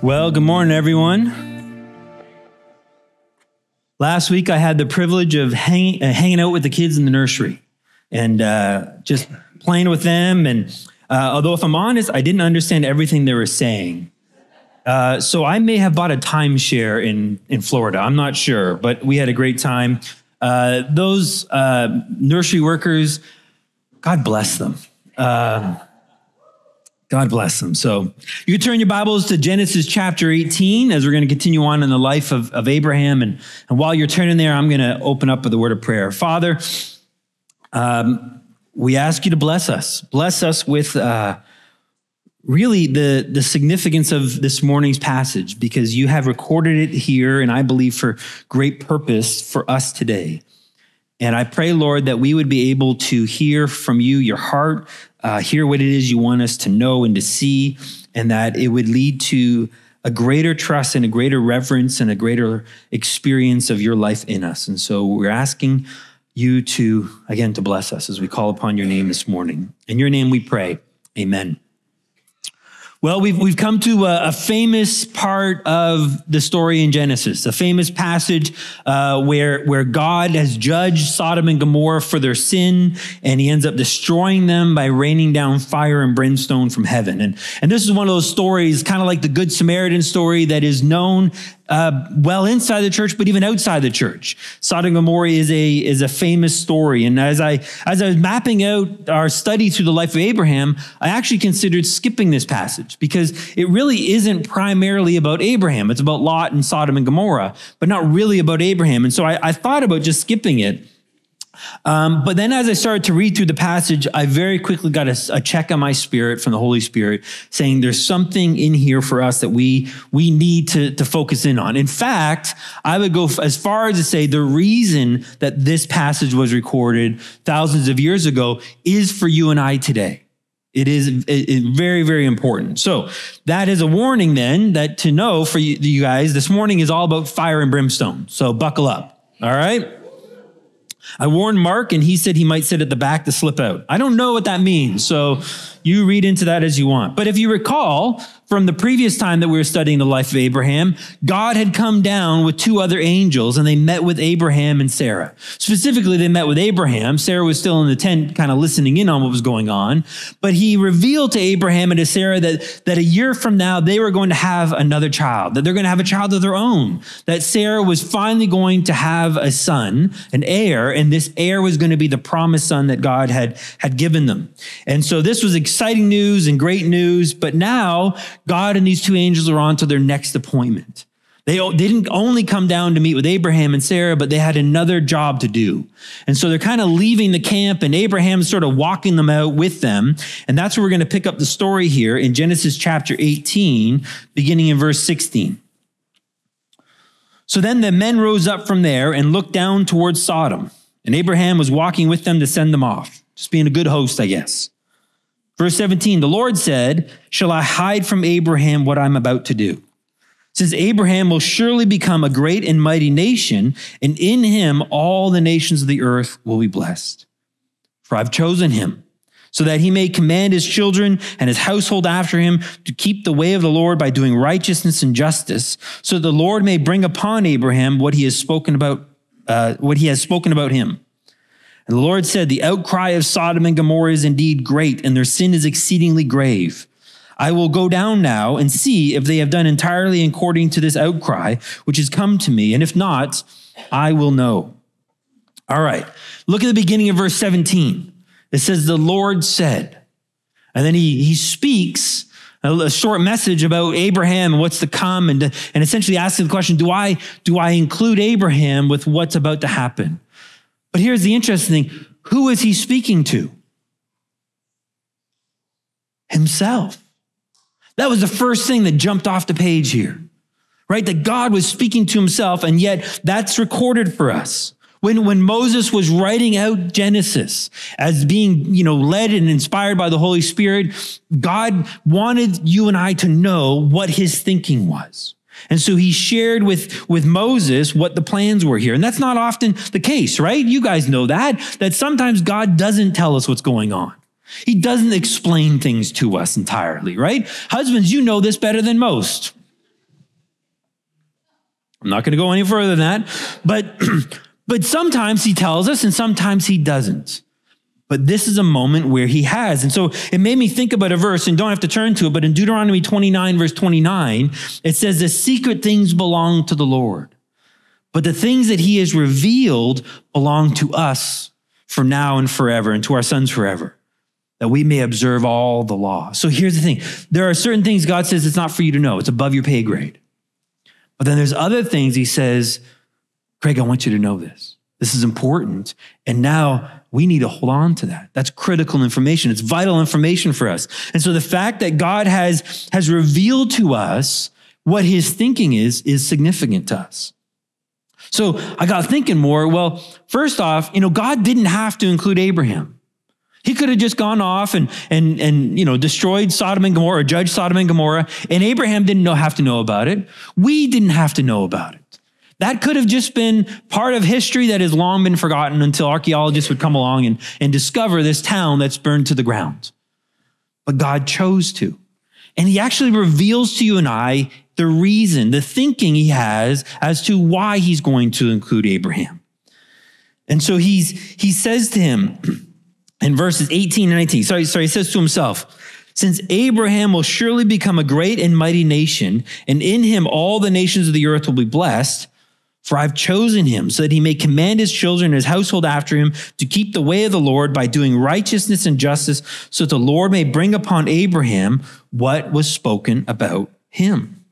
Well, good morning, everyone. Last week, I had the privilege of hang, uh, hanging out with the kids in the nursery and uh, just playing with them. And uh, although, if I'm honest, I didn't understand everything they were saying. Uh, so I may have bought a timeshare in, in Florida. I'm not sure, but we had a great time. Uh, those uh, nursery workers, God bless them. God bless them. So you can turn your Bibles to Genesis chapter 18 as we're going to continue on in the life of, of Abraham. And, and while you're turning there, I'm going to open up with a word of prayer. Father, um, we ask you to bless us. Bless us with uh, really the, the significance of this morning's passage because you have recorded it here, and I believe for great purpose for us today. And I pray, Lord, that we would be able to hear from you, your heart, uh, hear what it is you want us to know and to see, and that it would lead to a greater trust and a greater reverence and a greater experience of your life in us. And so we're asking you to, again, to bless us as we call upon your name this morning. In your name we pray. Amen. Well, we've, we've come to a, a, famous part of the story in Genesis, a famous passage uh, where, where God has judged Sodom and Gomorrah for their sin, and he ends up destroying them by raining down fire and brimstone from heaven. And, and this is one of those stories, kind of like the Good Samaritan story, that is known uh, well inside the church, but even outside the church. Sodom and Gomorrah is a is a famous story, and as I as I was mapping out our study through the life of Abraham, I actually considered skipping this passage because it really isn't primarily about Abraham. It's about Lot and Sodom and Gomorrah, but not really about Abraham. And so I, I thought about just skipping it. Um, but then as I started to read through the passage, I very quickly got a, a, check on my spirit from the Holy Spirit saying there's something in here for us that we, we need to, to focus in on. In fact, I would go as far as to say the reason that this passage was recorded thousands of years ago is for you and I today. It is it, it very, very important. So that is a warning then that to know for you, you guys, this morning is all about fire and brimstone. So buckle up. All right. I warned Mark and he said he might sit at the back to slip out. I don't know what that means. So you read into that as you want. But if you recall, from the previous time that we were studying the life of Abraham, God had come down with two other angels and they met with Abraham and Sarah. Specifically, they met with Abraham. Sarah was still in the tent, kind of listening in on what was going on. But he revealed to Abraham and to Sarah that, that a year from now, they were going to have another child, that they're going to have a child of their own, that Sarah was finally going to have a son, an heir, and this heir was going to be the promised son that God had, had given them. And so this was exciting news and great news. But now, God and these two angels are on to their next appointment. They didn't only come down to meet with Abraham and Sarah, but they had another job to do. And so they're kind of leaving the camp, and Abraham's sort of walking them out with them. And that's where we're going to pick up the story here in Genesis chapter 18, beginning in verse 16. So then the men rose up from there and looked down towards Sodom. And Abraham was walking with them to send them off, just being a good host, I guess. Verse 17, the Lord said, Shall I hide from Abraham what I'm about to do? Since Abraham will surely become a great and mighty nation, and in him all the nations of the earth will be blessed. For I've chosen him, so that he may command his children and his household after him to keep the way of the Lord by doing righteousness and justice, so that the Lord may bring upon Abraham what he has spoken about, uh, what he has spoken about him. And the Lord said, The outcry of Sodom and Gomorrah is indeed great, and their sin is exceedingly grave. I will go down now and see if they have done entirely according to this outcry which has come to me, and if not, I will know. All right, look at the beginning of verse 17. It says, The Lord said, and then he, he speaks a, short message about Abraham and what's to come, and, and essentially asking the question, do I, do I include Abraham with what's about to happen? But here's the interesting thing who is he speaking to? Himself. That was the first thing that jumped off the page here. right? That God was speaking to himself, and yet that's recorded for us. When, when Moses was writing out Genesis as being, you know, led and inspired by the Holy Spirit, God wanted you and I to know what his thinking was. And so he shared with, with Moses what the plans were here. And that's not often the case, right? You guys know that, that sometimes God doesn't tell us what's going on. He doesn't explain things to us entirely, right? Husbands, you know this better than most. I'm not going to go any further than that, but but sometimes he tells us and sometimes he doesn't. But this is a moment where he has. And so it made me think about a verse and don't have to turn to it, but in Deuteronomy 29 verse 29, it says the secret things belong to the Lord. But the things that he has revealed belong to us for now and forever and to our sons forever that we may observe all the law. So here's the thing. There are certain things God says it's not for you to know. It's above your pay grade. But then there's other things he says, Craig, I want you to know this. This is important. And now we need to hold on to that. That's critical information. It's vital information for us. And so the fact that God has, has revealed to us what his thinking is, is significant to us. So I got thinking more. Well, first off, you know, God didn't have to include Abraham. He could have just gone off and, and, and, you know, destroyed Sodom and Gomorrah, judged Sodom and Gomorrah, and Abraham didn't know, have to know about it. We didn't have to know about it. That could have just been part of history that has long been forgotten until archaeologists would come along and, and discover this town that's burned to the ground. But God chose to. And he actually reveals to you and I the reason, the thinking he has as to why he's going to include Abraham. And so he's, he says to him, in verses 18 and 19. Sorry, sorry, he says to himself, since Abraham will surely become a great and mighty nation, and in him all the nations of the earth will be blessed, for I've chosen him so that he may command his children and his household after him to keep the way of the Lord by doing righteousness and justice, so that the Lord may bring upon Abraham what was spoken about him.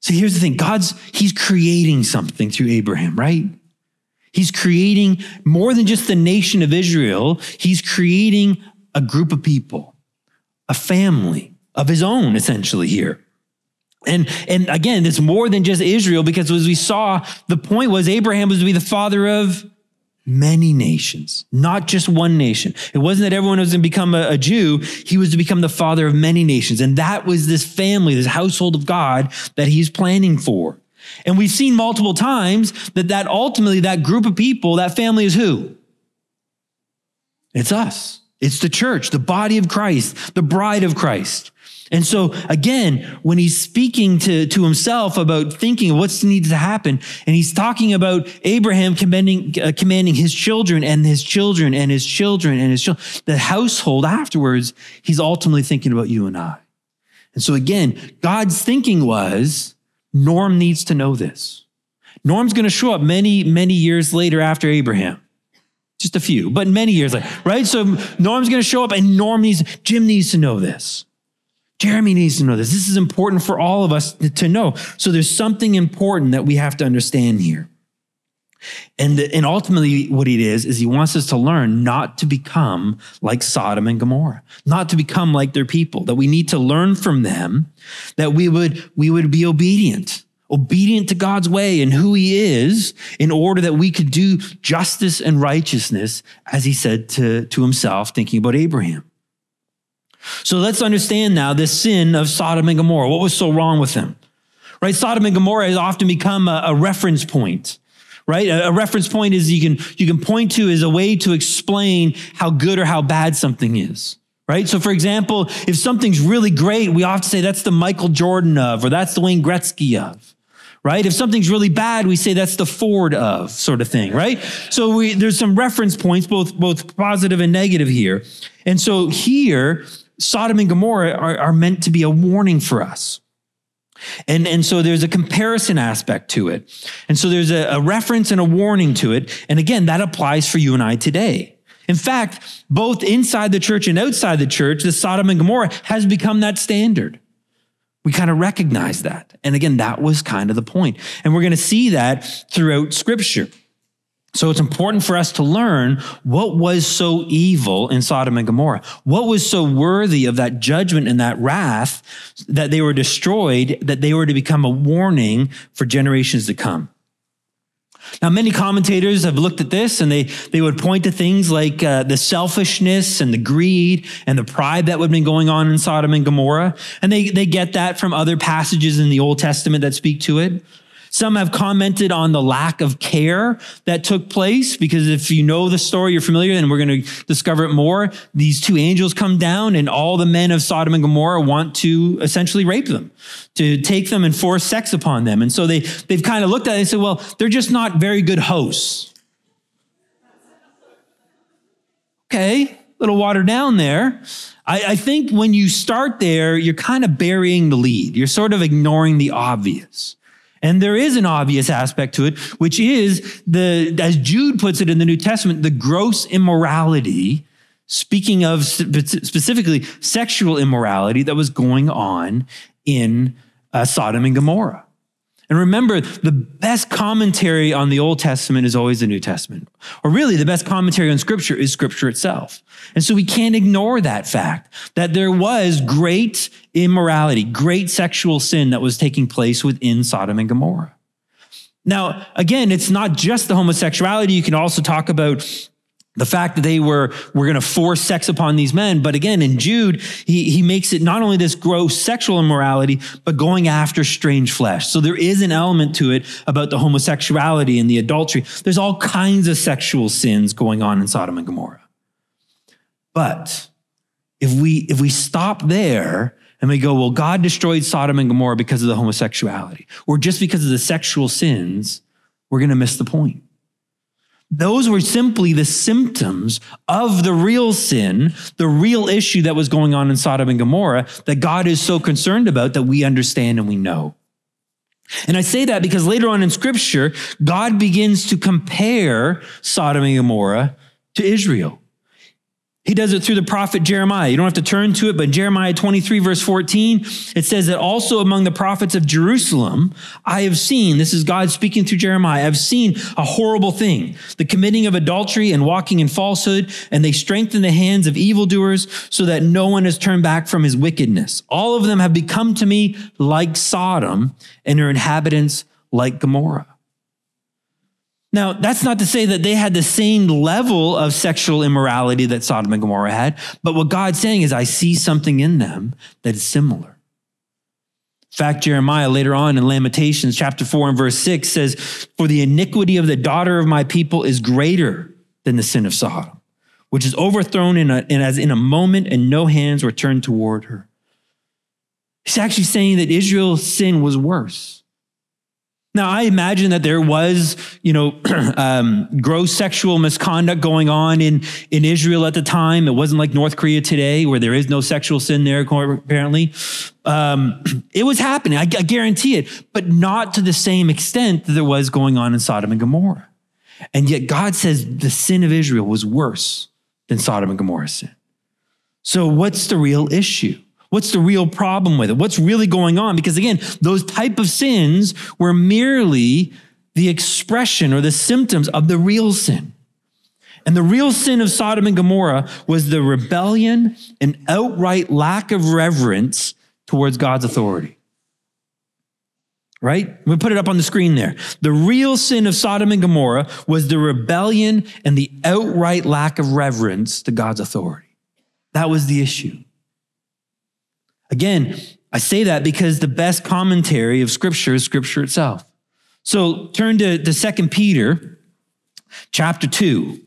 So here's the thing God's, he's creating something through Abraham, right? He's creating more than just the nation of Israel, he's creating a group of people, a family of his own, essentially, here. And, and again, it's more than just Israel because as we saw, the point was Abraham was to be the father of many nations, not just one nation. It wasn't that everyone was going to become a, a, Jew. He was to become the father of many nations. And that was this family, this household of God that he's planning for. And we've seen multiple times that that ultimately that group of people, that family is who? It's us. It's the church, the body of Christ, the bride of Christ. And so again, when he's speaking to, to himself about thinking what's needs to happen, and he's talking about Abraham commanding, uh, commanding his children and his children and his children and his children, the household afterwards, he's ultimately thinking about you and I. And so again, God's thinking was, Norm needs to know this. Norm's going to show up many, many years later after Abraham. Just a few, but many years later, right? So Norm's going to show up and Norm needs, Jim needs to know this. Jeremy needs to know this. This is important for all of us to know. So there's something important that we have to understand here. And, and ultimately, what it is, is he wants us to learn not to become like Sodom and Gomorrah, not to become like their people, that we need to learn from them, that we would, we would be obedient, obedient to God's way and who he is in order that we could do justice and righteousness, as he said to, to himself, thinking about Abraham. So let's understand now this sin of Sodom and Gomorrah. What was so wrong with them? Right? Sodom and Gomorrah has often become a, a reference point right? A, reference point is you can, you can point to as a way to explain how good or how bad something is, right? So for example, if something's really great, we often say that's the Michael Jordan of, or that's the Wayne Gretzky of, right? If something's really bad, we say that's the Ford of sort of thing, right? So we, there's some reference points, both, both positive and negative here. And so here, Sodom and Gomorrah are, are meant to be a warning for us. And, and so there's a comparison aspect to it. And so there's a, a reference and a warning to it. And again, that applies for you and I today. In fact, both inside the church and outside the church, the Sodom and Gomorrah has become that standard. We kind of recognize that. And again, that was kind of the point. And we're going to see that throughout scripture. So it's important for us to learn what was so evil in Sodom and Gomorrah. What was so worthy of that judgment and that wrath that they were destroyed, that they were to become a warning for generations to come. Now, many commentators have looked at this and they, they would point to things like uh, the selfishness and the greed and the pride that would have been going on in Sodom and Gomorrah. And they, they get that from other passages in the Old Testament that speak to it. Some have commented on the lack of care that took place because if you know the story, you're familiar, and we're going to discover it more. These two angels come down, and all the men of Sodom and Gomorrah want to essentially rape them, to take them and force sex upon them. And so they, they've kind of looked at it and said, well, they're just not very good hosts. Okay, a little watered down there. I, I think when you start there, you're kind of burying the lead. You're sort of ignoring the obvious. And there is an obvious aspect to it, which is the, as Jude puts it in the New Testament, the gross immorality, speaking of specifically sexual immorality that was going on in uh, Sodom and Gomorrah. And remember, the best commentary on the Old Testament is always the New Testament. Or really, the best commentary on Scripture is Scripture itself. And so we can't ignore that fact that there was great immorality, great sexual sin that was taking place within Sodom and Gomorrah. Now, again, it's not just the homosexuality. You can also talk about the fact that they were, were going to force sex upon these men. But again, in Jude, he, he makes it not only this gross sexual immorality, but going after strange flesh. So there is an element to it about the homosexuality and the adultery. There's all kinds of sexual sins going on in Sodom and Gomorrah. But if we, if we stop there and we go, well, God destroyed Sodom and Gomorrah because of the homosexuality, or just because of the sexual sins, we're going to miss the point. Those were simply the symptoms of the real sin, the real issue that was going on in Sodom and Gomorrah that God is so concerned about that we understand and we know. And I say that because later on in scripture, God begins to compare Sodom and Gomorrah to Israel. He does it through the prophet Jeremiah. You don't have to turn to it, but Jeremiah 23, verse 14, it says that also among the prophets of Jerusalem, I have seen, this is God speaking through Jeremiah, I've seen a horrible thing, the committing of adultery and walking in falsehood, and they strengthen the hands of evildoers so that no one has turned back from his wickedness. All of them have become to me like Sodom, and their inhabitants like Gomorrah. Now, that's not to say that they had the same level of sexual immorality that Sodom and Gomorrah had, but what God's saying is, I see something in them that is similar. In fact, Jeremiah later on in Lamentations chapter 4 and verse 6 says, For the iniquity of the daughter of my people is greater than the sin of Sodom, which is overthrown in, a, in as in a moment and no hands were turned toward her. He's actually saying that Israel's sin was worse. Now, I imagine that there was, you know, um, gross sexual misconduct going on in, in Israel at the time. It wasn't like North Korea today, where there is no sexual sin there, apparently. Um, it was happening, I, I guarantee it, but not to the same extent that there was going on in Sodom and Gomorrah. And yet, God says the sin of Israel was worse than Sodom and Gomorrah's sin. So, what's the real issue? What's the real problem with it? What's really going on? Because again, those type of sins were merely the expression or the symptoms of the real sin. And the real sin of Sodom and Gomorrah was the rebellion and outright lack of reverence towards God's authority. Right? We put it up on the screen there. The real sin of Sodom and Gomorrah was the rebellion and the outright lack of reverence to God's authority. That was the issue. Again, I say that because the best commentary of Scripture is Scripture itself. So turn to, to 2 Peter chapter 2.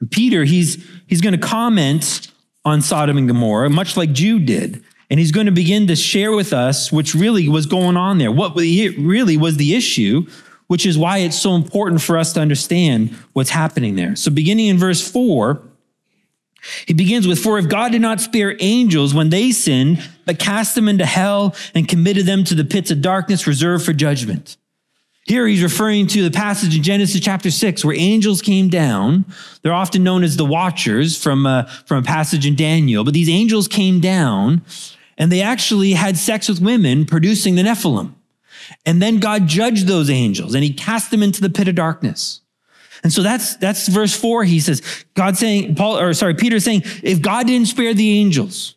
And Peter, he's, he's going to comment on Sodom and Gomorrah, much like Jude did. And he's going to begin to share with us which really was going on there, what really was the issue, which is why it's so important for us to understand what's happening there. So beginning in verse 4, he begins with, For if God did not spare angels when they sinned, but cast them into hell and committed them to the pits of darkness reserved for judgment. Here he's referring to the passage in Genesis chapter 6 where angels came down. They're often known as the watchers from, uh, from a passage in Daniel, but these angels came down and they actually had sex with women, producing the Nephilim. And then God judged those angels and he cast them into the pit of darkness. And so that's that's verse four. He says, God saying, Paul, or sorry, Peter saying, if God didn't spare the angels,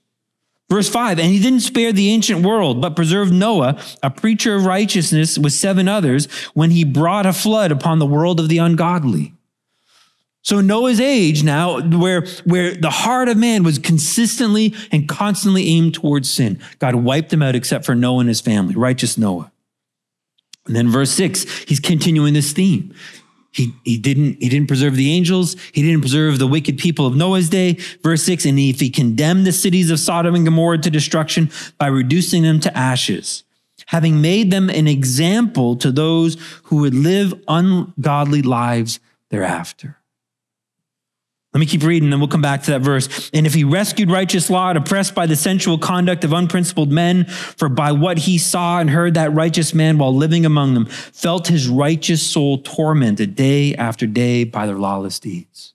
Verse 5 And he didn't spare the ancient world, but preserved Noah, a preacher of righteousness, with seven others, when he brought a flood upon the world of the ungodly. So Noah's age now, where, where the heart of man was consistently and constantly aimed towards sin, God wiped them out except for Noah and his family, righteous Noah. And then verse six, he's continuing this theme. He, he didn't he didn't preserve the angels. He didn't preserve the wicked people of Noah's day. Verse six, and if he condemned the cities of Sodom and Gomorrah to destruction by reducing them to ashes, having made them an example to those who would live ungodly lives thereafter. Let me keep reading, then we'll come back to that verse. And if he rescued righteous Lot, oppressed by the sensual conduct of unprincipled men, for by what he saw and heard, that righteous man, while living among them, felt his righteous soul tormented day after day by their lawless deeds.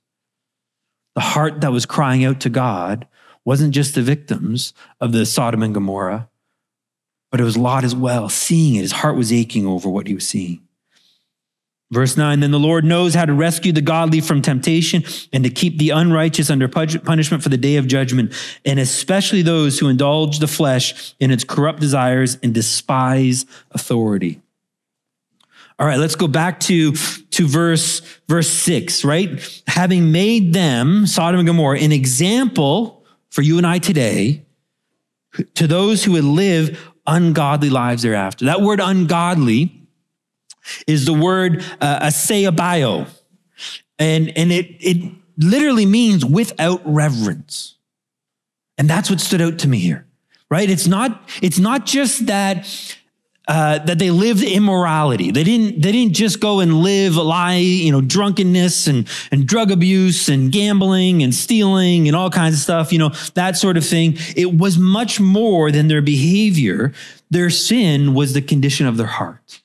The heart that was crying out to God wasn't just the victims of the Sodom and Gomorrah, but it was Lot as well, seeing it. His heart was aching over what he was seeing. Verse 9 Then the Lord knows how to rescue the godly from temptation and to keep the unrighteous under punishment for the day of judgment, and especially those who indulge the flesh in its corrupt desires and despise authority. All right, let's go back to, to verse, verse 6, right? Having made them, Sodom and Gomorrah, an example for you and I today to those who would live ungodly lives thereafter. That word ungodly is the word uh, aseabio. And, and it, it literally means without reverence. And that's what stood out to me here, right? It's not, it's not just that, uh, that they lived immorality. They didn't, they didn't just go and live a lie, you know, drunkenness and, and drug abuse and gambling and stealing and all kinds of stuff, you know, that sort of thing. It was much more than their behavior. Their sin was the condition of their heart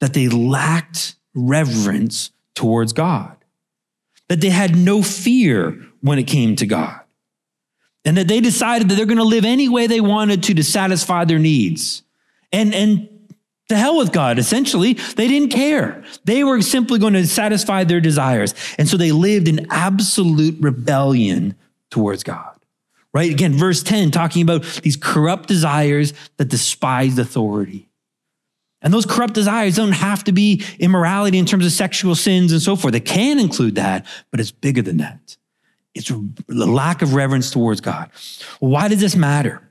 that they lacked reverence towards God, that they had no fear when it came to God, and that they decided that they're going to live any way they wanted to to satisfy their needs. And, and to hell with God, essentially. They didn't care. They were simply going to satisfy their desires. And so they lived in absolute rebellion towards God. Right? Again, verse 10, talking about these corrupt desires that despised authority. And those corrupt desires don't have to be immorality in terms of sexual sins and so forth. It can include that, but it's bigger than that. It's the lack of reverence towards God. why does this matter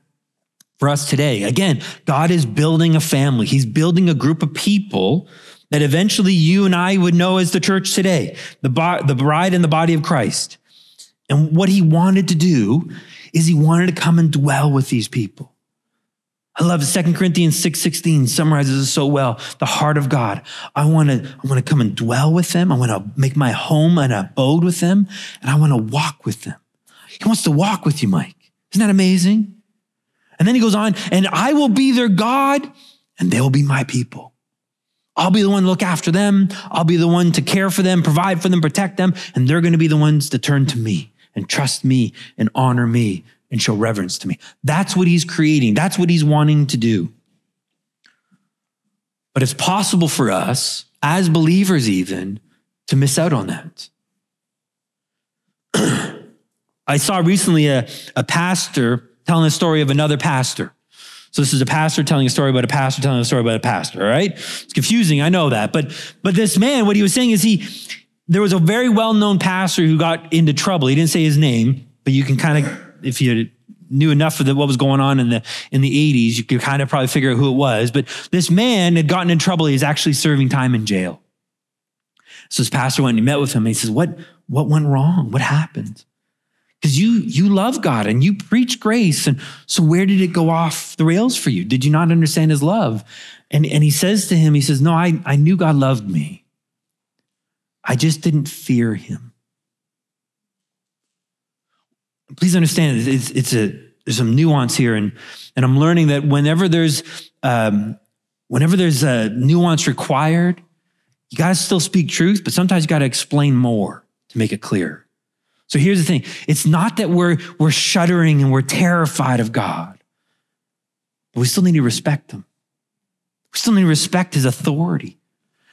for us today? Again, God is building a family. He's building a group of people that eventually you and I would know as the church today, the, the bride and the body of Christ. And what he wanted to do is he wanted to come and dwell with these people. I love 2 Corinthians 6:16 summarizes it so well. The heart of God. I want to I want to come and dwell with them. I want to make my home and abode with them, and I want to walk with them. He wants to walk with you, Mike. Isn't that amazing? And then he goes on, and I will be their God, and they will be my people. I'll be the one to look after them. I'll be the one to care for them, provide for them, protect them, and they're going to be the ones to turn to me and trust me and honor me and show reverence to me. That's what he's creating. That's what he's wanting to do. But it's possible for us, as believers, even, to miss out on that. I saw recently a, a pastor telling a story of another pastor. So this is a pastor telling a story about a pastor telling a story about a pastor, all right? It's confusing, I know that. But but this man, what he was saying is he there was a very well-known pastor who got into trouble. He didn't say his name, but you can kind of if you knew enough of the, what was going on in the in the 80s, you could kind of probably figure out who it was. But this man had gotten in trouble. He's actually serving time in jail. So his pastor went and he met with him and he says, What what went wrong? What happened? Because you you love God and you preach grace. And so where did it go off the rails for you? Did you not understand his love? And, and he says to him, he says, No, I, I knew God loved me. I just didn't fear him please understand it's, it's a there's some nuance here and and i'm learning that whenever there's um, whenever there's a nuance required you got to still speak truth but sometimes you got to explain more to make it clear so here's the thing it's not that we're we're shuddering and we're terrified of god but we still need to respect him we still need to respect his authority.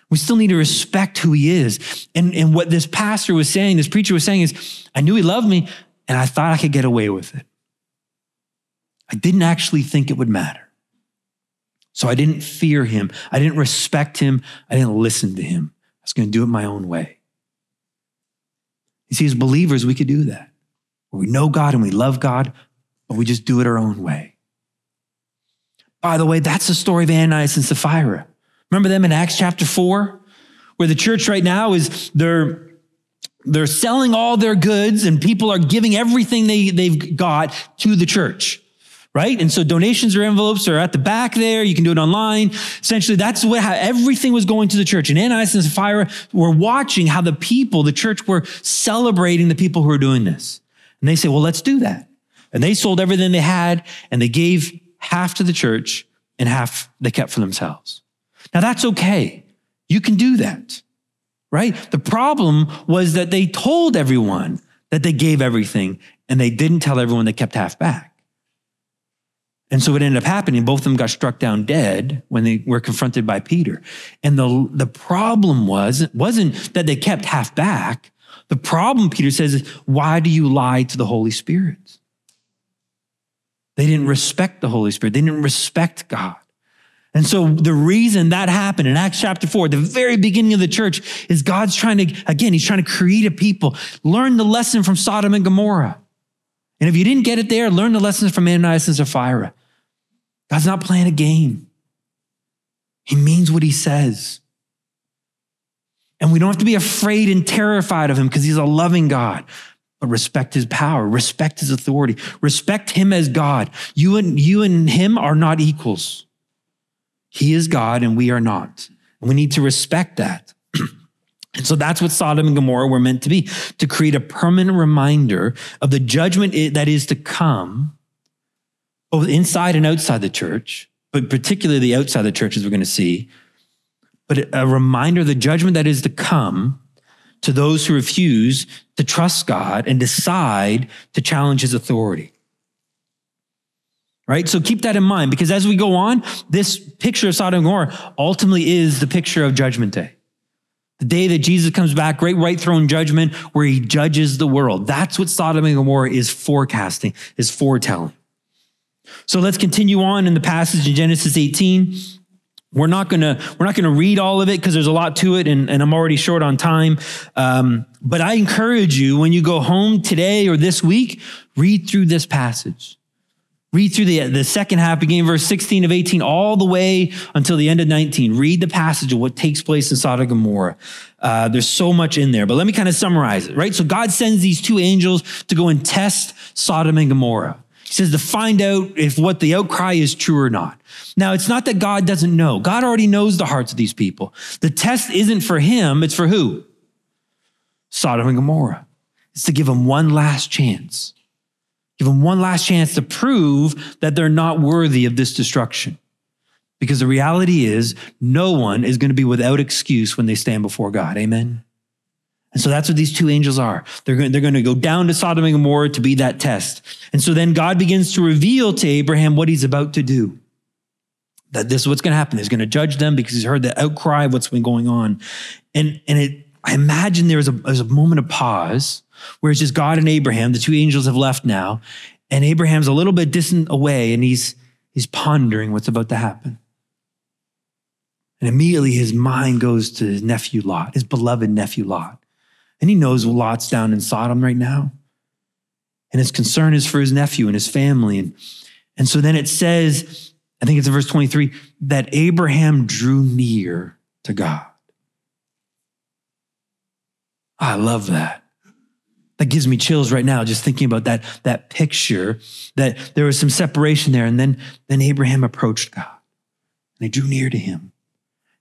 We still need to respect who he is. And, and what this pastor was saying, this preacher was saying is, I knew he loved me and I thought I could get away with it. I didn't actually think it would matter. So I didn't fear him. I didn't respect him. I didn't listen to him. I was going to do it my own way. You see, as believers, we could do that. We know God and we love God, but we just do it our own way. By the way, that's the story of Ananias and Sapphira. Remember them in Acts chapter 4? Where the church right now is they're they're selling all their goods and people are giving everything they, they've got to the church right? And so donations or envelopes are at the back there. You can do it online. Essentially, that's what how everything was going to the church. And Ananias and Sapphira were watching how the people, the church, were celebrating the people who were doing this. And they say, well, let's do that. And they sold everything they had and they gave half to the church and half they kept for themselves. Now that's okay. You can do that, right? The problem was that they told everyone that they gave everything and they didn't tell everyone they kept half back. And so what ended up happening, both of them got struck down dead when they were confronted by Peter. And the, the problem was, wasn't that they kept half back. The problem, Peter says, is why do you lie to the Holy Spirit? They didn't respect the Holy Spirit. They didn't respect God. And so the reason that happened in Acts chapter 4, the very beginning of the church, is God's trying to, again, he's trying to create a people, learn the lesson from Sodom and Gomorrah. And if you didn't get it there, learn the lessons from Ananias and Sapphira. God's not playing a game. He means what he says. And we don't have to be afraid and terrified of him because he's a loving God. But respect his power, respect his authority, respect him as God. You and you and him are not equals. He is God and we are not. And we need to respect that. And so that's what Sodom and Gomorrah were meant to be to create a permanent reminder of the judgment that is to come, both inside and outside the church, but particularly the outside the church, as we're going to see, but a reminder of the judgment that is to come to those who refuse to trust God and decide to challenge his authority. Right? So keep that in mind because as we go on, this picture of Sodom and Gomorrah ultimately is the picture of Judgment Day. The day that Jesus comes back, great white throne judgment where he judges the world. That's what Sodom and Gomorrah is forecasting, is foretelling. So let's continue on in the passage in Genesis 18. We're not gonna we're not gonna read all of it because there's a lot to it, and, and I'm already short on time. Um, but I encourage you when you go home today or this week, read through this passage. Read through the, the second half, beginning verse 16 of 18, all the way until the end of 19. Read the passage of what takes place in Sodom and Gomorrah. Uh, there's so much in there, but let me kind of summarize it, right? So God sends these two angels to go and test Sodom and Gomorrah. He says to find out if what the outcry is true or not. Now, it's not that God doesn't know. God already knows the hearts of these people. The test isn't for him, it's for who? Sodom and Gomorrah. It's to give them one last chance. Give them one last chance to prove that they're not worthy of this destruction. Because the reality is, no one is going to be without excuse when they stand before God. Amen. And so that's what these two angels are. They're going, they're going to go down to Sodom and Gomorrah to be that test. And so then God begins to reveal to Abraham what he's about to do. That this is what's going to happen. He's going to judge them because he's heard the outcry of what's been going on. And, and it, I imagine there was a, there was a moment of pause where it's just God and Abraham. The two angels have left now, and Abraham's a little bit distant away, and he's he's pondering what's about to happen. And immediately his mind goes to his nephew Lot, his beloved nephew Lot. And he knows Lot's down in Sodom right now. And his concern is for his nephew and his family. And, and so then it says, I think it's in verse 23, that Abraham drew near to God. I love that. That gives me chills right now, just thinking about that, that picture that there was some separation there. And then, then Abraham approached God and they drew near to him.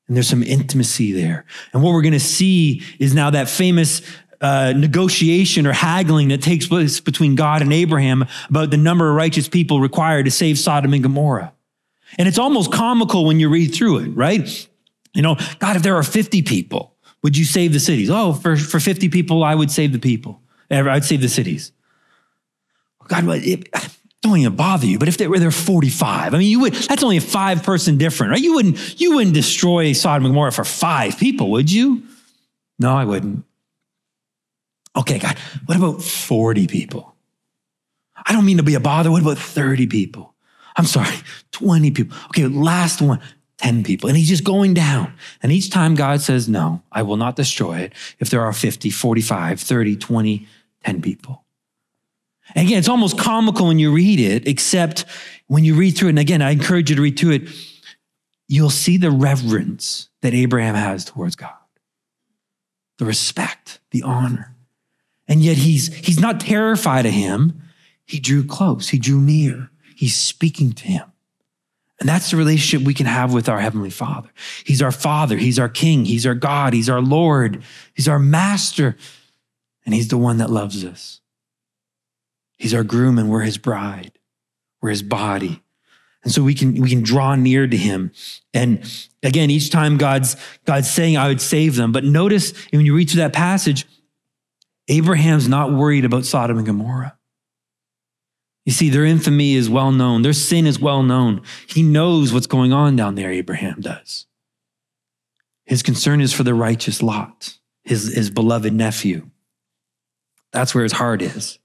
And there's some intimacy there. And what we're going to see is now that famous uh, negotiation or haggling that takes place between God and Abraham about the number of righteous people required to save Sodom and Gomorrah. And it's almost comical when you read through it, right? You know, God, if there are 50 people, would you save the cities? Oh, for, for 50 people, I would save the people. I'd save the cities. God, don't even bother you. But if they were there 45, I mean, you would, that's only a five person difference, right? You wouldn't, you wouldn't destroy Sodom and Gomorrah for five people, would you? No, I wouldn't. Okay, God, what about 40 people? I don't mean to be a bother. What about 30 people? I'm sorry, 20 people. Okay, last one, 10 people. And he's just going down. And each time God says, no, I will not destroy it if there are 50, 45, 30, 20, 10 people. And again, it's almost comical when you read it, except when you read through it. And again, I encourage you to read through it. You'll see the reverence that Abraham has towards God, the respect, the honor. And yet he's, he's not terrified of him. He drew close, he drew near, he's speaking to him. And that's the relationship we can have with our Heavenly Father. He's our Father, He's our King, He's our God, He's our Lord, He's our Master, and He's the one that loves us. He's our groom and we're his bride. We're his body. And so we can we can draw near to him. And again, each time God's God's saying, I would save them. But notice when you read through that passage, Abraham's not worried about Sodom and Gomorrah. You see, their infamy is well known, their sin is well known. He knows what's going on down there, Abraham does. His concern is for the righteous Lot, his, his beloved nephew. That's where his heart is.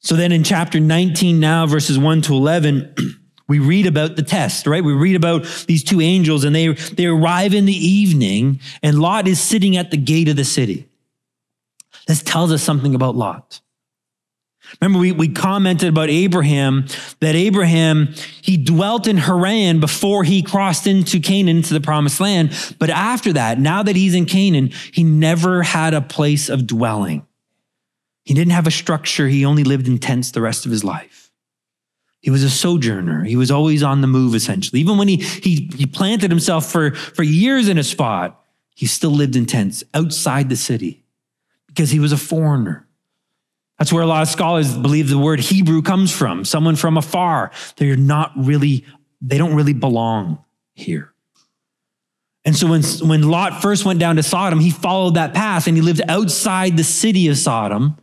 So then in chapter 19 now, verses 1 to 11, we read about the test, right? We read about these two angels and they, they arrive in the evening and Lot is sitting at the gate of the city. This tells us something about Lot. Remember, we, we commented about Abraham, that Abraham, he dwelt in Haran before he crossed into Canaan, into the promised land. But after that, now that he's in Canaan, he never had a place of dwelling. He didn't have a structure. He only lived in tents the rest of his life. He was a sojourner. He was always on the move, essentially. Even when he, he, he planted himself for, for years in a spot, he still lived in tents outside the city because he was a foreigner. That's where a lot of scholars believe the word Hebrew comes from, someone from afar. They're not really, they don't really belong here. And so when, when Lot first went down to Sodom, he followed that path and he lived outside the city of Sodom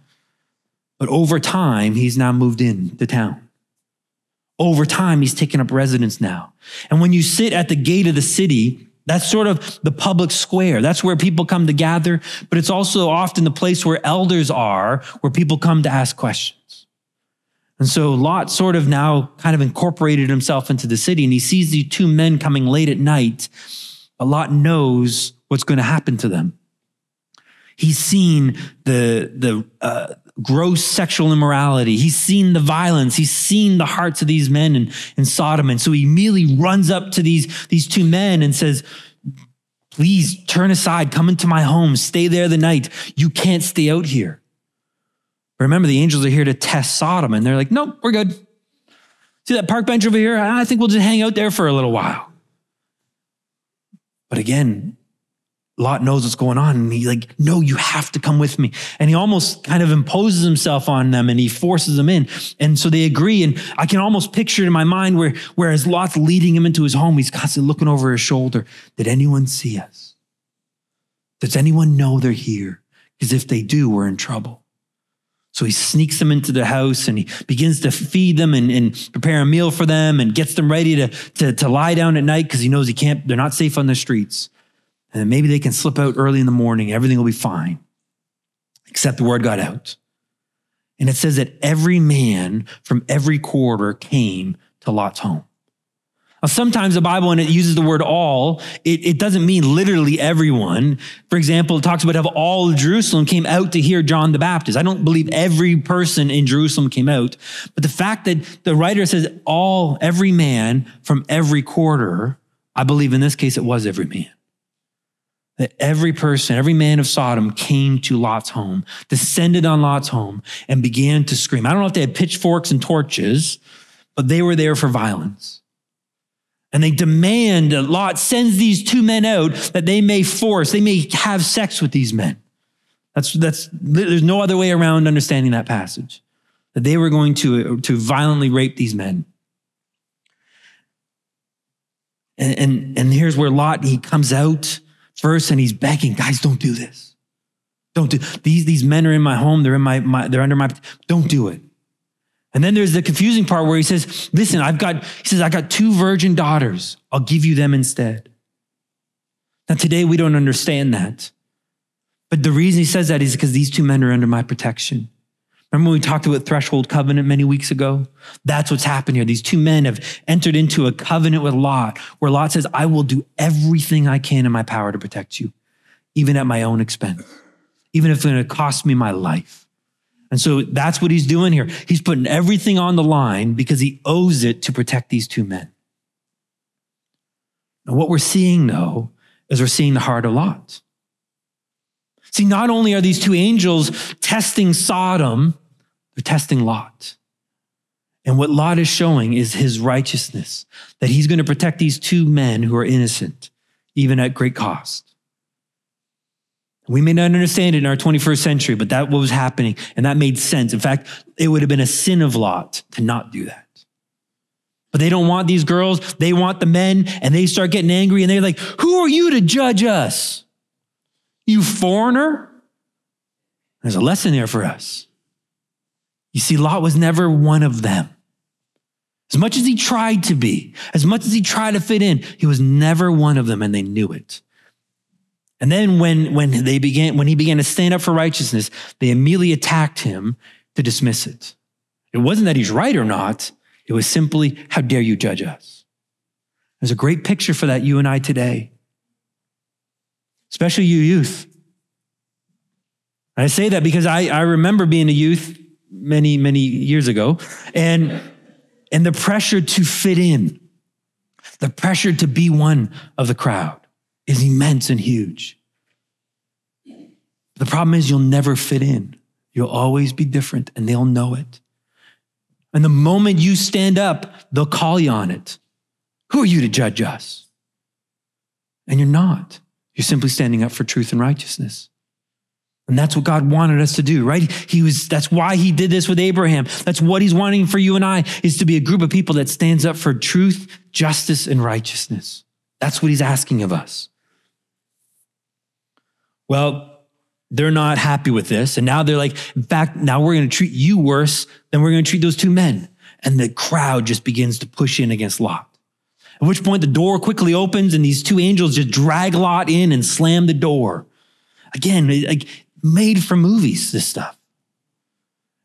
but over time, he's now moved in the town. Over time, he's taken up residence now. And when you sit at the gate of the city, that's sort of the public square. That's where people come to gather, but it's also often the place where elders are, where people come to ask questions. And so Lot sort of now kind of incorporated himself into the city and he sees these two men coming late at night, but Lot knows what's going to happen to them. He's seen the, the, uh, gross sexual immorality. He's seen the violence. He's seen the hearts of these men in, in Sodom. And so he immediately runs up to these, these two men and says, Please turn aside, come into my home, stay there the night. You can't stay out here. Remember, the angels are here to test Sodom, and they're like, Nope, we're good. See that park bench over here? I think we'll just hang out there for a little while. But again, Lot knows what's going on. And he's like, no, you have to come with me. And he almost kind of imposes himself on them and he forces them in. And so they agree. And I can almost picture it in my mind where, whereas Lot's leading him into his home, he's constantly looking over his shoulder. Did anyone see us? Does anyone know they're here? Because if they do, we're in trouble. So he sneaks them into the house and he begins to feed them and, and prepare a meal for them and gets them ready to, to, to lie down at night because he knows he can't, they're not safe on the streets. And maybe they can slip out early in the morning. Everything will be fine. Except the word got out. And it says that every man from every quarter came to Lot's home. Now, sometimes the Bible, when it uses the word all, it, it doesn't mean literally everyone. For example, it talks about how all Jerusalem came out to hear John the Baptist. I don't believe every person in Jerusalem came out, but the fact that the writer says all, every man from every quarter, I believe in this case it was every man that every person, every man of Sodom came to Lot's home, descended on Lot's home, and began to scream. I don't know if they had pitchforks and torches, but they were there for violence. And they demand that Lot sends these two men out that they may force, they may have sex with these men. That's, that's, there's no other way around understanding that passage. That they were going to, to violently rape these men. And, and, and here's where Lot, he comes out first and he's begging, guys, don't do this. Don't do these, these men are in my home, they're in my, my they're under my don't do it. And then there's the confusing part where he says, listen, I've got, he says, I got two virgin daughters. I'll give you them instead. Now, today we don't understand that. But the reason he says that is because these two men are under my protection. Remember when we talked about threshold covenant many weeks ago? That's what's happened here. These two men have entered into a covenant with Lot, where Lot says, I will do everything I can in my power to protect you, even at my own expense, even if it's going to cost me my life. And so that's what he's doing here. He's putting everything on the line because he owes it to protect these two men. And what we're seeing, though, is we're seeing the heart of Lot. See, not only are these two angels testing Sodom, they're testing Lot. And what Lot is showing is his righteousness, that he's going to protect these two men who are innocent, even at great cost. We may not understand it in our 21st century, but that was happening and that made sense. In fact, it would have been a sin of Lot to not do that. But they don't want these girls. They want the men and they start getting angry and they're like, who are you to judge us? You foreigner? There's a lesson there for us. You see, Lot was never one of them. As much as he tried to be, as much as he tried to fit in, he was never one of them and they knew it. And then when, when they began, when he began to stand up for righteousness, they immediately attacked him to dismiss it. It wasn't that he's right or not. It was simply, how dare you judge us? There's a great picture for that, you and I today, especially you youth. I say that because I, I remember being a youth many, many years ago and, and the pressure to fit in, the pressure to be one of the crowd is immense and huge. The problem is you'll never fit in. You'll always be different and they'll know it. And the moment you stand up, they'll call you on it. Who are you to judge us? And you're not. You're simply standing up for truth and righteousness. And that's what God wanted us to do, right? He was, that's why he did this with Abraham. That's what he's wanting for you and I is to be a group of people that stands up for truth, justice, and righteousness. That's what he's asking of us. Well, they're not happy with this. And now they're like, in fact, now we're going to treat you worse than we're going to treat those two men. And the crowd just begins to push in against Lot. At which point the door quickly opens and these two angels just drag Lot in and slam the door. Again, like made for movies, this stuff.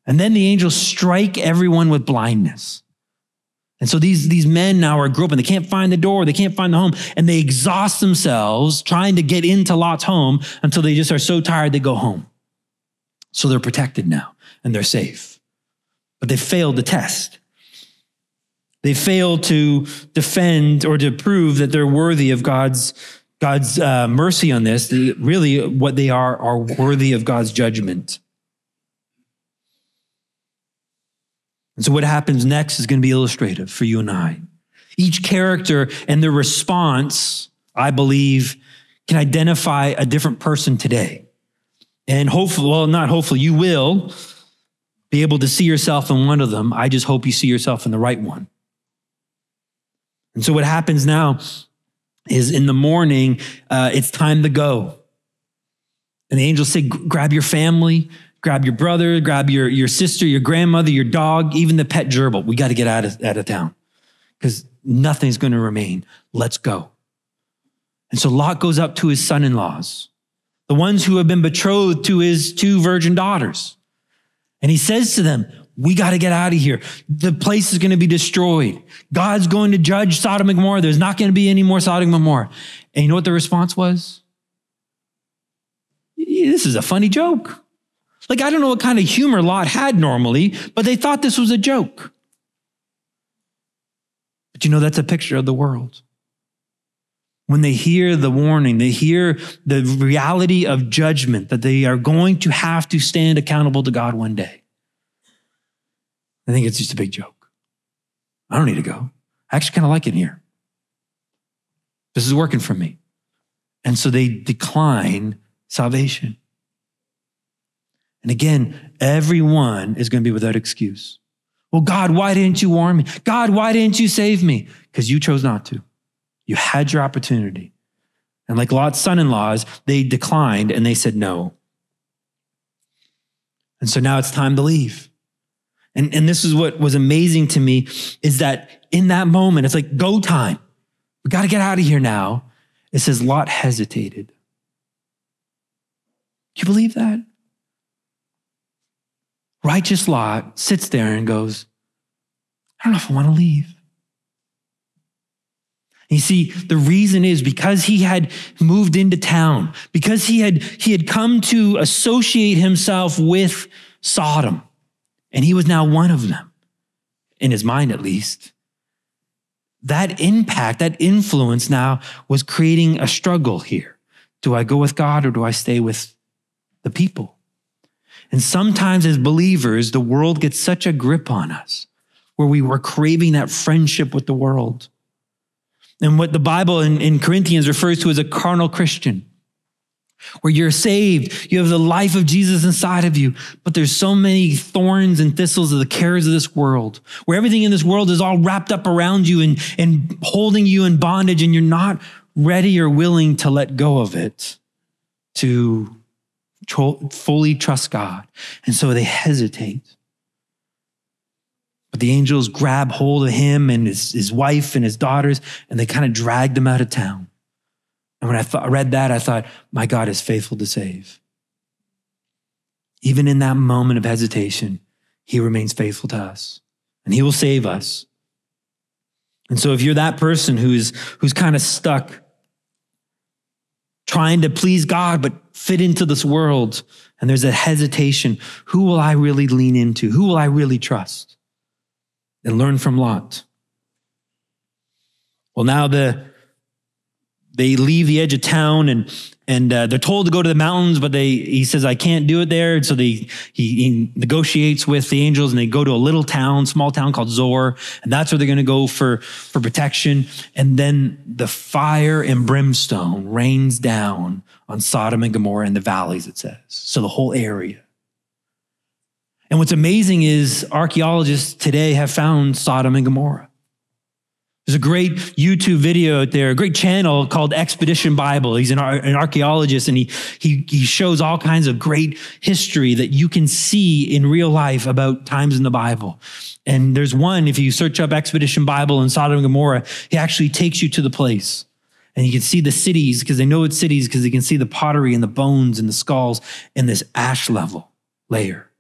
And then the angels strike everyone with blindness. And so these, these men now are groping. They can't find the door. They can't find the home. And they exhaust themselves trying to get into Lot's home until they just are so tired they go home. So they're protected now and they're safe. But they failed the test. They fail to defend or to prove that they're worthy of God's, God's uh, mercy on this. Really, what they are are worthy of God's judgment. And so, what happens next is going to be illustrative for you and I. Each character and their response, I believe, can identify a different person today. And hopefully, well, not hopefully, you will be able to see yourself in one of them. I just hope you see yourself in the right one. And so, what happens now is in the morning, uh, it's time to go. And the angels say, grab your family, grab your brother, grab your, your sister, your grandmother, your dog, even the pet gerbil. We got to get out of, out of town because nothing's going to remain. Let's go. And so Lot goes up to his son in laws, the ones who have been betrothed to his two virgin daughters. And he says to them, We got to get out of here. The place is going to be destroyed. God's going to judge Sodom and Gomorrah. There's not going to be any more Sodom and Gomorrah. And you know what the response was? This is a funny joke. Like, I don't know what kind of humor Lot had normally, but they thought this was a joke. But you know, that's a picture of the world. When they hear the warning, they hear the reality of judgment that they are going to have to stand accountable to God one day. I think it's just a big joke. I don't need to go. I actually kind of like it here. This is working for me. And so they decline salvation. And again, everyone is going to be without excuse. Well, God, why didn't you warn me? God, why didn't you save me? Because you chose not to. You had your opportunity. And like Lot's son in laws, they declined and they said no. And so now it's time to leave. And, and this is what was amazing to me is that in that moment, it's like go time. We got to get out of here now. It says Lot hesitated. Do you believe that? Righteous Lot sits there and goes, I don't know if I want to leave. You see, the reason is because he had moved into town, because he had, he had come to associate himself with Sodom, and he was now one of them, in his mind at least. That impact, that influence now was creating a struggle here. Do I go with God or do I stay with the people? And sometimes as believers, the world gets such a grip on us where we were craving that friendship with the world and what the Bible in, in Corinthians refers to as a carnal Christian, where you're saved, you have the life of Jesus inside of you, but there's so many thorns and thistles of the cares of this world, where everything in this world is all wrapped up around you and, and holding you in bondage, and you're not ready or willing to let go of it to fully trust God. And so they hesitate. But the angels grab hold of him and his, his wife and his daughters, and they kind of dragged them out of town. And when I, th- read that, I thought, my God is faithful to save. Even in that moment of hesitation, he remains faithful to us and he will save us. And so if you're that person who's, who's kind of stuck trying to please God, but fit into this world, and there's a hesitation, who will I really lean into? Who will I really trust? and learn from Lot. Well, now the they leave the edge of town and and uh, they're told to go to the mountains, but they he says I can't do it there. So they he, he, negotiates with the angels and they go to a little town, small town called Zoar, and that's where they're going to go for for protection. And then the fire and brimstone rains down on Sodom and Gomorrah in the valleys. It says so the whole area. And what's amazing is archaeologists today have found Sodom and Gomorrah. There's a great YouTube video out there, a great channel called Expedition Bible. He's an, an archaeologist and he, he, he shows all kinds of great history that you can see in real life about times in the Bible. And there's one, if you search up Expedition Bible and Sodom and Gomorrah, he actually takes you to the place. And you can see the cities because they know it's cities because you can see the pottery and the bones and the skulls in this ash level layer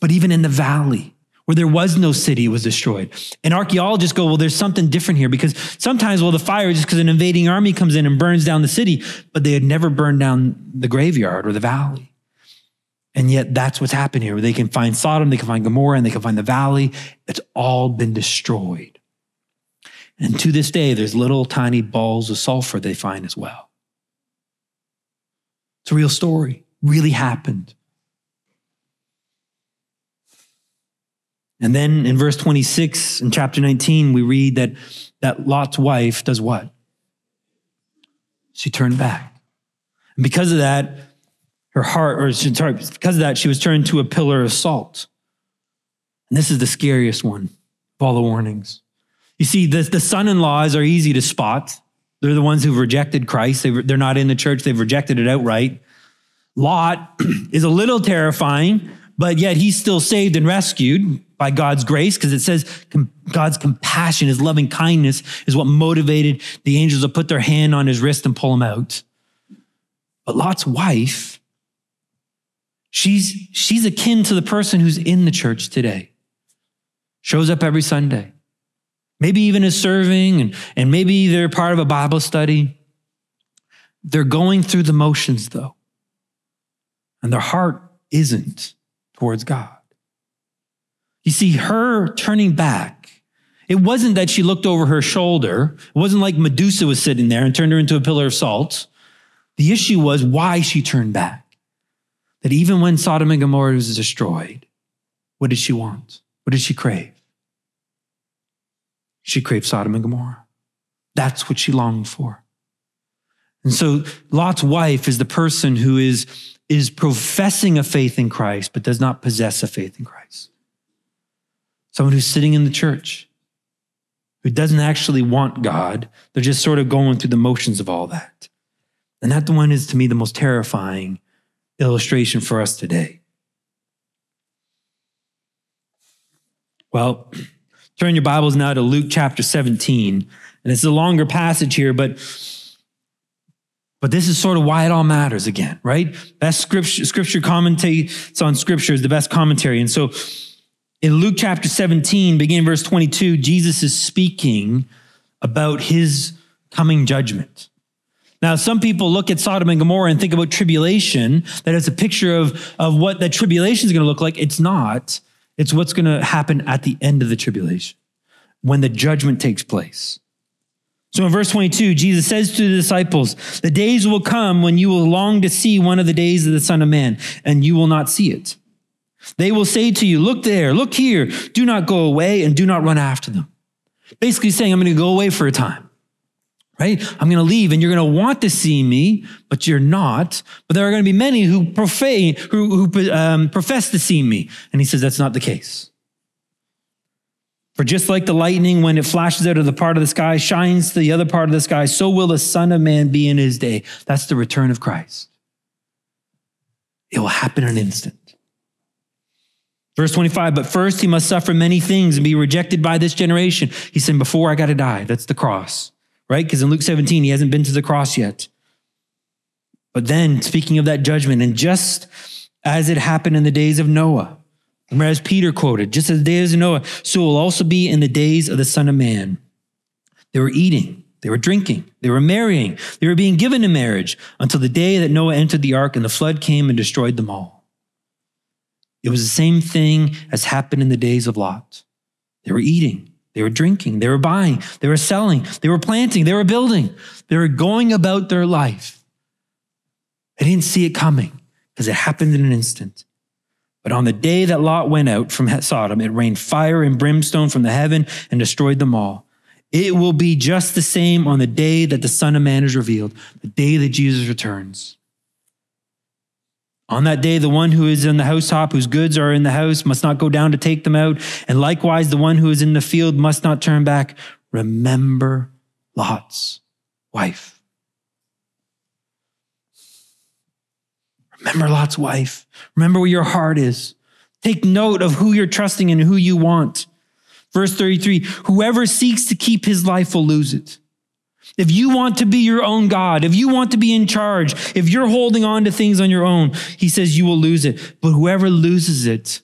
but even in the valley where there was no city, was destroyed. And archaeologists go, well, there's something different here because sometimes, well, the fire is just because an invading army comes in and burns down the city, but they had never burned down the graveyard or the valley. And yet that's what's happened here. They can find Sodom, they can find Gomorrah, and they can find the valley. It's all been destroyed. And to this day, there's little tiny balls of sulfur they find as well. It's a real story, really happened. And then in verse 26 in chapter 19, we read that, that Lot's wife does what? She turned back. And because of that, her heart, or sorry, because of that, she was turned to a pillar of salt. And this is the scariest one of all the warnings. You see, the, the son in laws are easy to spot. They're the ones who've rejected Christ. They, they're not in the church, they've rejected it outright. Lot is a little terrifying, but yet he's still saved and rescued by God's grace, because it says God's compassion, his loving kindness is what motivated the angels to put their hand on his wrist and pull him out. But Lot's wife, she's, she's akin to the person who's in the church today, shows up every Sunday, maybe even is serving, and, and maybe they're part of a Bible study. They're going through the motions, though, and their heart isn't towards God. You see, her turning back, it wasn't that she looked over her shoulder. It wasn't like Medusa was sitting there and turned her into a pillar of salt. The issue was why she turned back. That even when Sodom and Gomorrah was destroyed, what did she want? What did she crave? She craved Sodom and Gomorrah. That's what she longed for. And so Lot's wife is the person who is, is professing a faith in Christ, but does not possess a faith in Christ someone who's sitting in the church, who doesn't actually want God. They're just sort of going through the motions of all that. And that one is to me the most terrifying illustration for us today. Well, turn your Bibles now to Luke chapter 17. And it's a longer passage here, but but this is sort of why it all matters again, right? Best scripture, scripture commentates on scripture is the best commentary. And so in Luke chapter 17, beginning verse 22, Jesus is speaking about his coming judgment. Now, some people look at Sodom and Gomorrah and think about tribulation, that it's a picture of, of what that tribulation is going to look like. It's not. It's what's going to happen at the end of the tribulation when the judgment takes place. So in verse 22, Jesus says to the disciples, The days will come when you will long to see one of the days of the Son of Man, and you will not see it. They will say to you, Look there, look here, do not go away, and do not run after them. Basically saying, I'm going to go away for a time, right? I'm going to leave, and you're going to want to see me, but you're not. But there are going to be many who profane, who, who um, profess to see me. And he says, That's not the case. For just like the lightning, when it flashes out of the part of the sky, shines to the other part of the sky, so will the Son of Man be in his day. That's the return of Christ. It will happen in an instant. Verse 25, but first he must suffer many things and be rejected by this generation. He said, Before I got to die. That's the cross, right? Because in Luke 17, he hasn't been to the cross yet. But then, speaking of that judgment, and just as it happened in the days of Noah, Remember, as Peter quoted, just as the days of Noah, so will also be in the days of the Son of Man. They were eating, they were drinking, they were marrying, they were being given in marriage until the day that Noah entered the ark and the flood came and destroyed them all. It was the same thing as happened in the days of Lot. They were eating, they were drinking, they were buying, they were selling, they were planting, they were building, they were going about their life. They didn't see it coming because it happened in an instant. But on the day that Lot went out from Sodom, it rained fire and brimstone from the heaven and destroyed them all. It will be just the same on the day that the Son of Man is revealed, the day that Jesus returns. On that day, the one who is in the housetop, whose goods are in the house, must not go down to take them out. And likewise, the one who is in the field must not turn back. Remember Lot's wife. Remember Lot's wife. Remember where your heart is. Take note of who you're trusting and who you want. Verse 33 Whoever seeks to keep his life will lose it. If you want to be your own God, if you want to be in charge, if you're holding on to things on your own, he says you will lose it. But whoever loses it,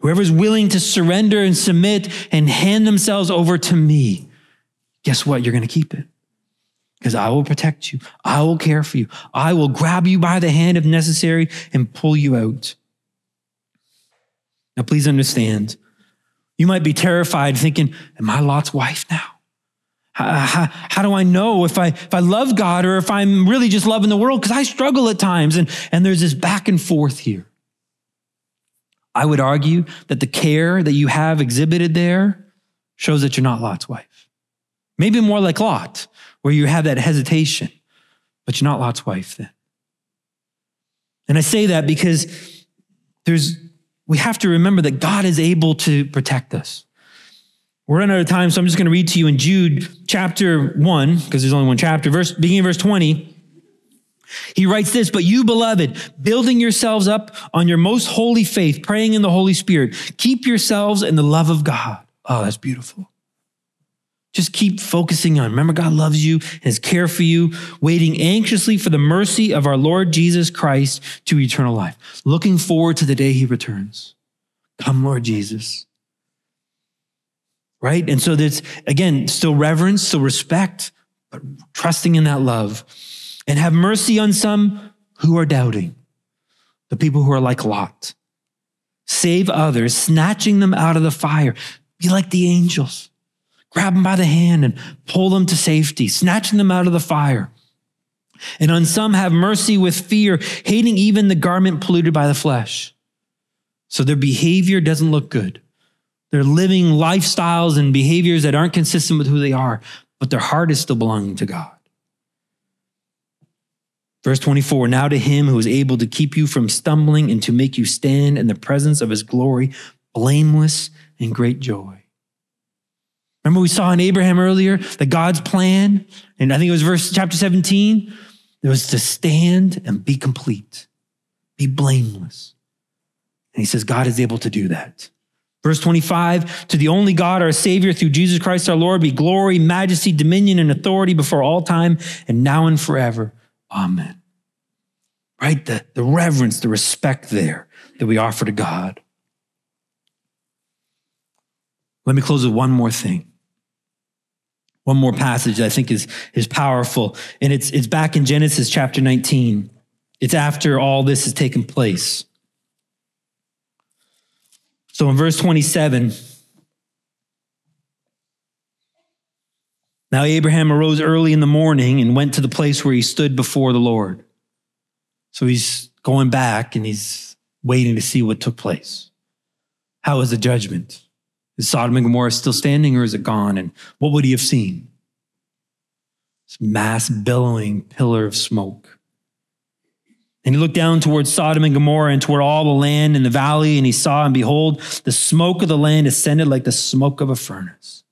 whoever's willing to surrender and submit and hand themselves over to me, guess what? You're going to keep it because I will protect you. I will care for you. I will grab you by the hand if necessary and pull you out. Now, please understand, you might be terrified thinking, Am I Lot's wife now? How, how, how, do I know if I, if I love God or if I'm really just loving the world? Because I struggle at times and, and there's this back and forth here. I would argue that the care that you have exhibited there shows that you're not Lot's wife. Maybe more like Lot, where you have that hesitation, but you're not Lot's wife then. And I say that because there's, we have to remember that God is able to protect us. We're running out of time, so I'm just going to read to you in Jude chapter 1, because there's only one chapter, verse, beginning of verse 20. He writes this, but you, beloved, building yourselves up on your most holy faith, praying in the Holy Spirit, keep yourselves in the love of God. Oh, that's beautiful. Just keep focusing on. Remember, God loves you, and His care for you, waiting anxiously for the mercy of our Lord Jesus Christ to eternal life, looking forward to the day He returns. Come, Lord Jesus. Right? And so there's, again, still reverence, still respect, but trusting in that love. And have mercy on some who are doubting, the people who are like Lot. Save others, snatching them out of the fire. Be like the angels grab them by the hand and pull them to safety, snatching them out of the fire. And on some have mercy with fear, hating even the garment polluted by the flesh. So their behavior doesn't look good. They're living lifestyles and behaviors that aren't consistent with who they are, but their heart is still belonging to God. Verse 24 Now to him who is able to keep you from stumbling and to make you stand in the presence of his glory, blameless in great joy. Remember, we saw in Abraham earlier that God's plan, and I think it was verse chapter 17, it was to stand and be complete, be blameless. And he says, God is able to do that. Verse 25, to the only God, our Savior, through Jesus Christ our Lord, be glory, majesty, dominion, and authority before all time, and now and forever. Amen. Right? The, the reverence, the respect there that we offer to God. Let me close with one more thing. One more passage I think is, is powerful. And it's, it's back in Genesis chapter 19. It's after all this has taken place. So in verse 27, now Abraham arose early in the morning and went to the place where he stood before the Lord. So he's going back and he's waiting to see what took place. How was the judgment? Is Sodom and Gomorrah still standing or is it gone? And what would he have seen? This mass billowing pillar of smoke. And he looked down towards Sodom and Gomorrah and toward all the land in the valley, and he saw, and behold, the smoke of the land ascended like the smoke of a furnace.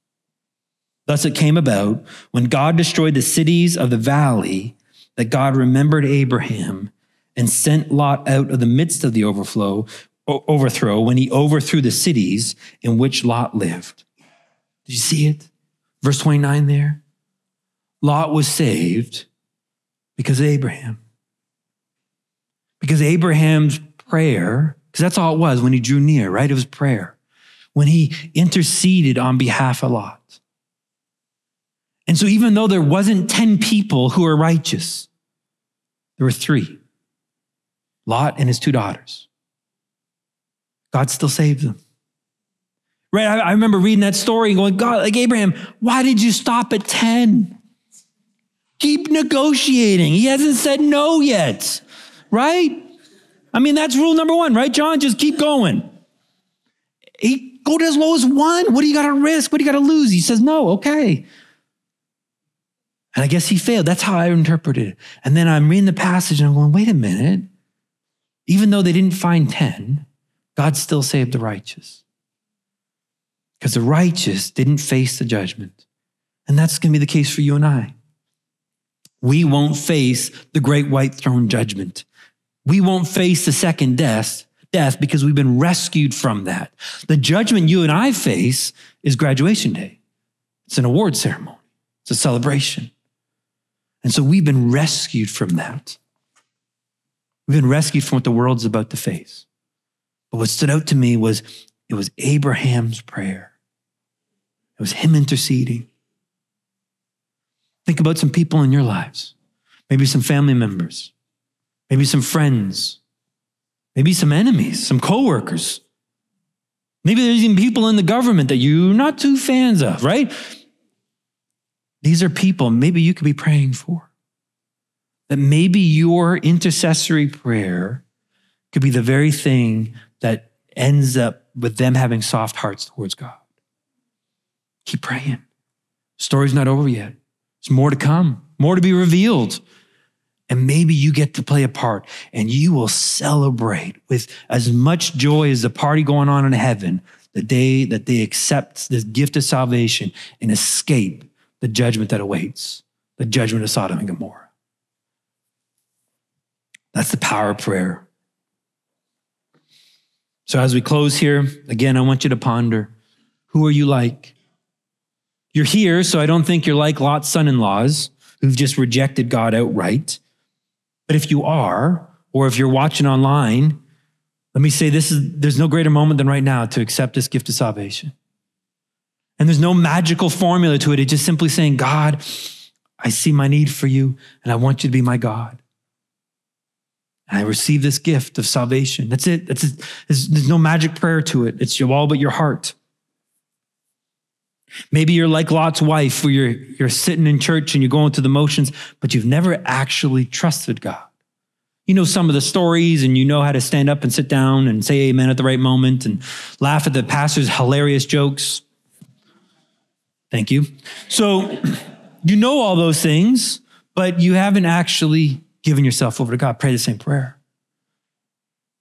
Thus it came about when God destroyed the cities of the valley that God remembered Abraham and sent Lot out of the midst of the overflow, overthrow when he overthrew the cities in which Lot lived. Did you see it? Verse 29 there. Lot was saved because of Abraham. Because Abraham's prayer, because that's all it was when he drew near, right? It was prayer. When he interceded on behalf of Lot. And so, even though there wasn't 10 people who were righteous, there were three Lot and his two daughters. God still saved them. Right? I, I remember reading that story and going, God, like Abraham, why did you stop at 10? Keep negotiating. He hasn't said no yet right? I mean, that's rule number one, right, John? Just keep going. He go to as low as one. What do you got to risk? What do you got to lose? He says, no, okay. And I guess he failed. That's how I interpreted it. And then I'm reading the passage and I'm going, wait a minute. Even though they didn't find 10, God still saved the righteous. Because the righteous didn't face the judgment. And that's going to be the case for you and I. We won't face the great white throne judgment we won't face the second death, death because we've been rescued from that. The judgment you and I face is graduation day. It's an award ceremony. It's a celebration. And so we've been rescued from that. We've been rescued from what the world's about to face. But what stood out to me was it was Abraham's prayer. It was him interceding. Think about some people in your lives, maybe some family members, maybe some friends, maybe some enemies, some coworkers. Maybe there's even people in the government that you're not too fans of, right? These are people maybe you could be praying for. That maybe your intercessory prayer could be the very thing that ends up with them having soft hearts towards God. Keep praying. Story's not over yet. There's more to come, more to be revealed. And maybe you get to play a part and you will celebrate with as much joy as the party going on in heaven the day that they accept this gift of salvation and escape the judgment that awaits, the judgment of Sodom and Gomorrah. That's the power of prayer. So as we close here, again, I want you to ponder who are you like? You're here, so I don't think you're like Lot's son in laws who've just rejected God outright. But if you are, or if you're watching online, let me say this is there's no greater moment than right now to accept this gift of salvation. And there's no magical formula to it. It's just simply saying, God, I see my need for you, and I want you to be my God. I receive this gift of salvation. That's it. That's it. There's, there's no magic prayer to it. It's all but your heart. Maybe you're like Lot's wife, where you're, you're sitting in church and you're going through the motions, but you've never actually trusted God. You know some of the stories and you know how to stand up and sit down and say amen at the right moment and laugh at the pastor's hilarious jokes. Thank you. So you know all those things, but you haven't actually given yourself over to God. Pray the same prayer.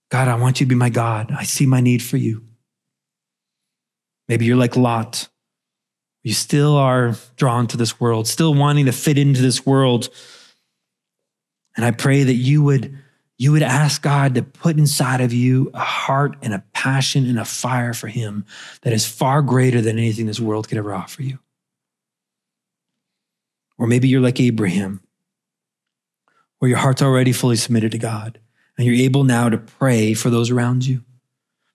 God, I want you to be my God. I see my need for you. Maybe you're like Lot you still are drawn to this world, still wanting to fit into this world. And I pray that you would you would ask God to put inside of you a heart and a passion and a fire for Him that is far greater than anything this world could ever offer you. Or maybe you're like Abraham, where your heart's already fully submitted to God and you're able now to pray for those around you.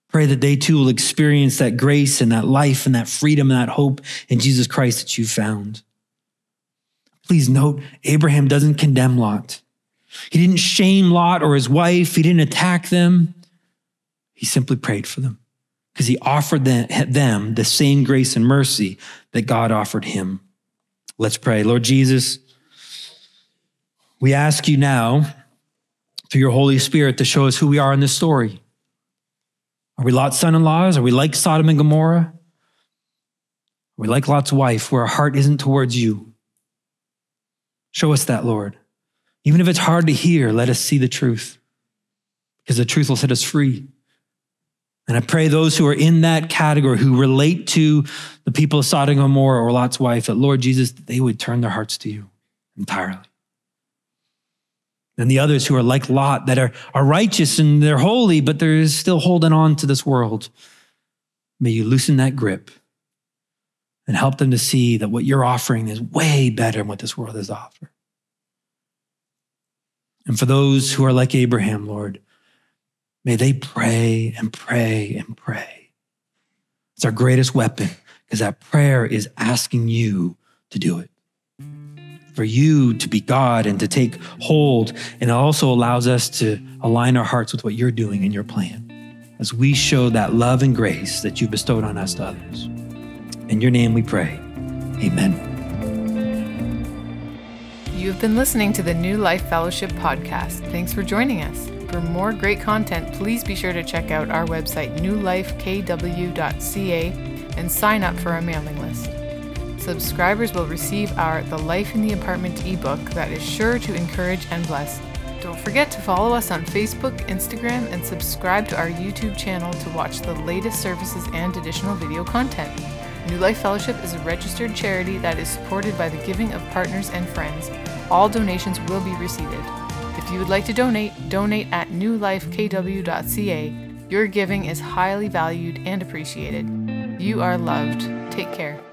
Pray that they too will experience that grace and that life and that freedom and that hope in Jesus Christ that you found. Please note, Abraham doesn't condemn Lot. He didn't shame Lot or his wife. He didn't attack them. He simply prayed for them because he offered them the same grace and mercy that God offered him. Let's pray. Lord Jesus, we ask you now through your Holy Spirit to show us who we are in this story. Are we Lot's son in laws? Are we like Sodom and Gomorrah? Are we like Lot's wife, where our heart isn't towards you? Show us that, Lord. Even if it's hard to hear, let us see the truth because the truth will set us free. And I pray those who are in that category, who relate to the people of Sodom and Gomorrah or Lot's wife, that Lord Jesus, they would turn their hearts to you entirely. And the others who are like Lot, that are, are righteous and they're holy, but they're still holding on to this world, may you loosen that grip and help them to see that what you're offering is way better than what this world has offered. And for those who are like Abraham, Lord, may they pray and pray and pray. It's our greatest weapon because that prayer is asking you to do it. For you to be God and to take hold, and it also allows us to align our hearts with what you're doing in your plan as we show that love and grace that you've bestowed on us to others. In your name we pray. Amen. You've been listening to the New Life Fellowship podcast. Thanks for joining us. For more great content, please be sure to check out our website, newlifekw.ca, and sign up for our mailing list. Subscribers will receive our The Life in the Apartment ebook that is sure to encourage and bless. Don't forget to follow us on Facebook, Instagram, and subscribe to our YouTube channel to watch the latest services and additional video content. New Life Fellowship is a registered charity that is supported by the giving of partners and friends. All donations will be received. If you would like to donate, donate at newlifekw.ca. Your giving is highly valued and appreciated. You are loved. Take care.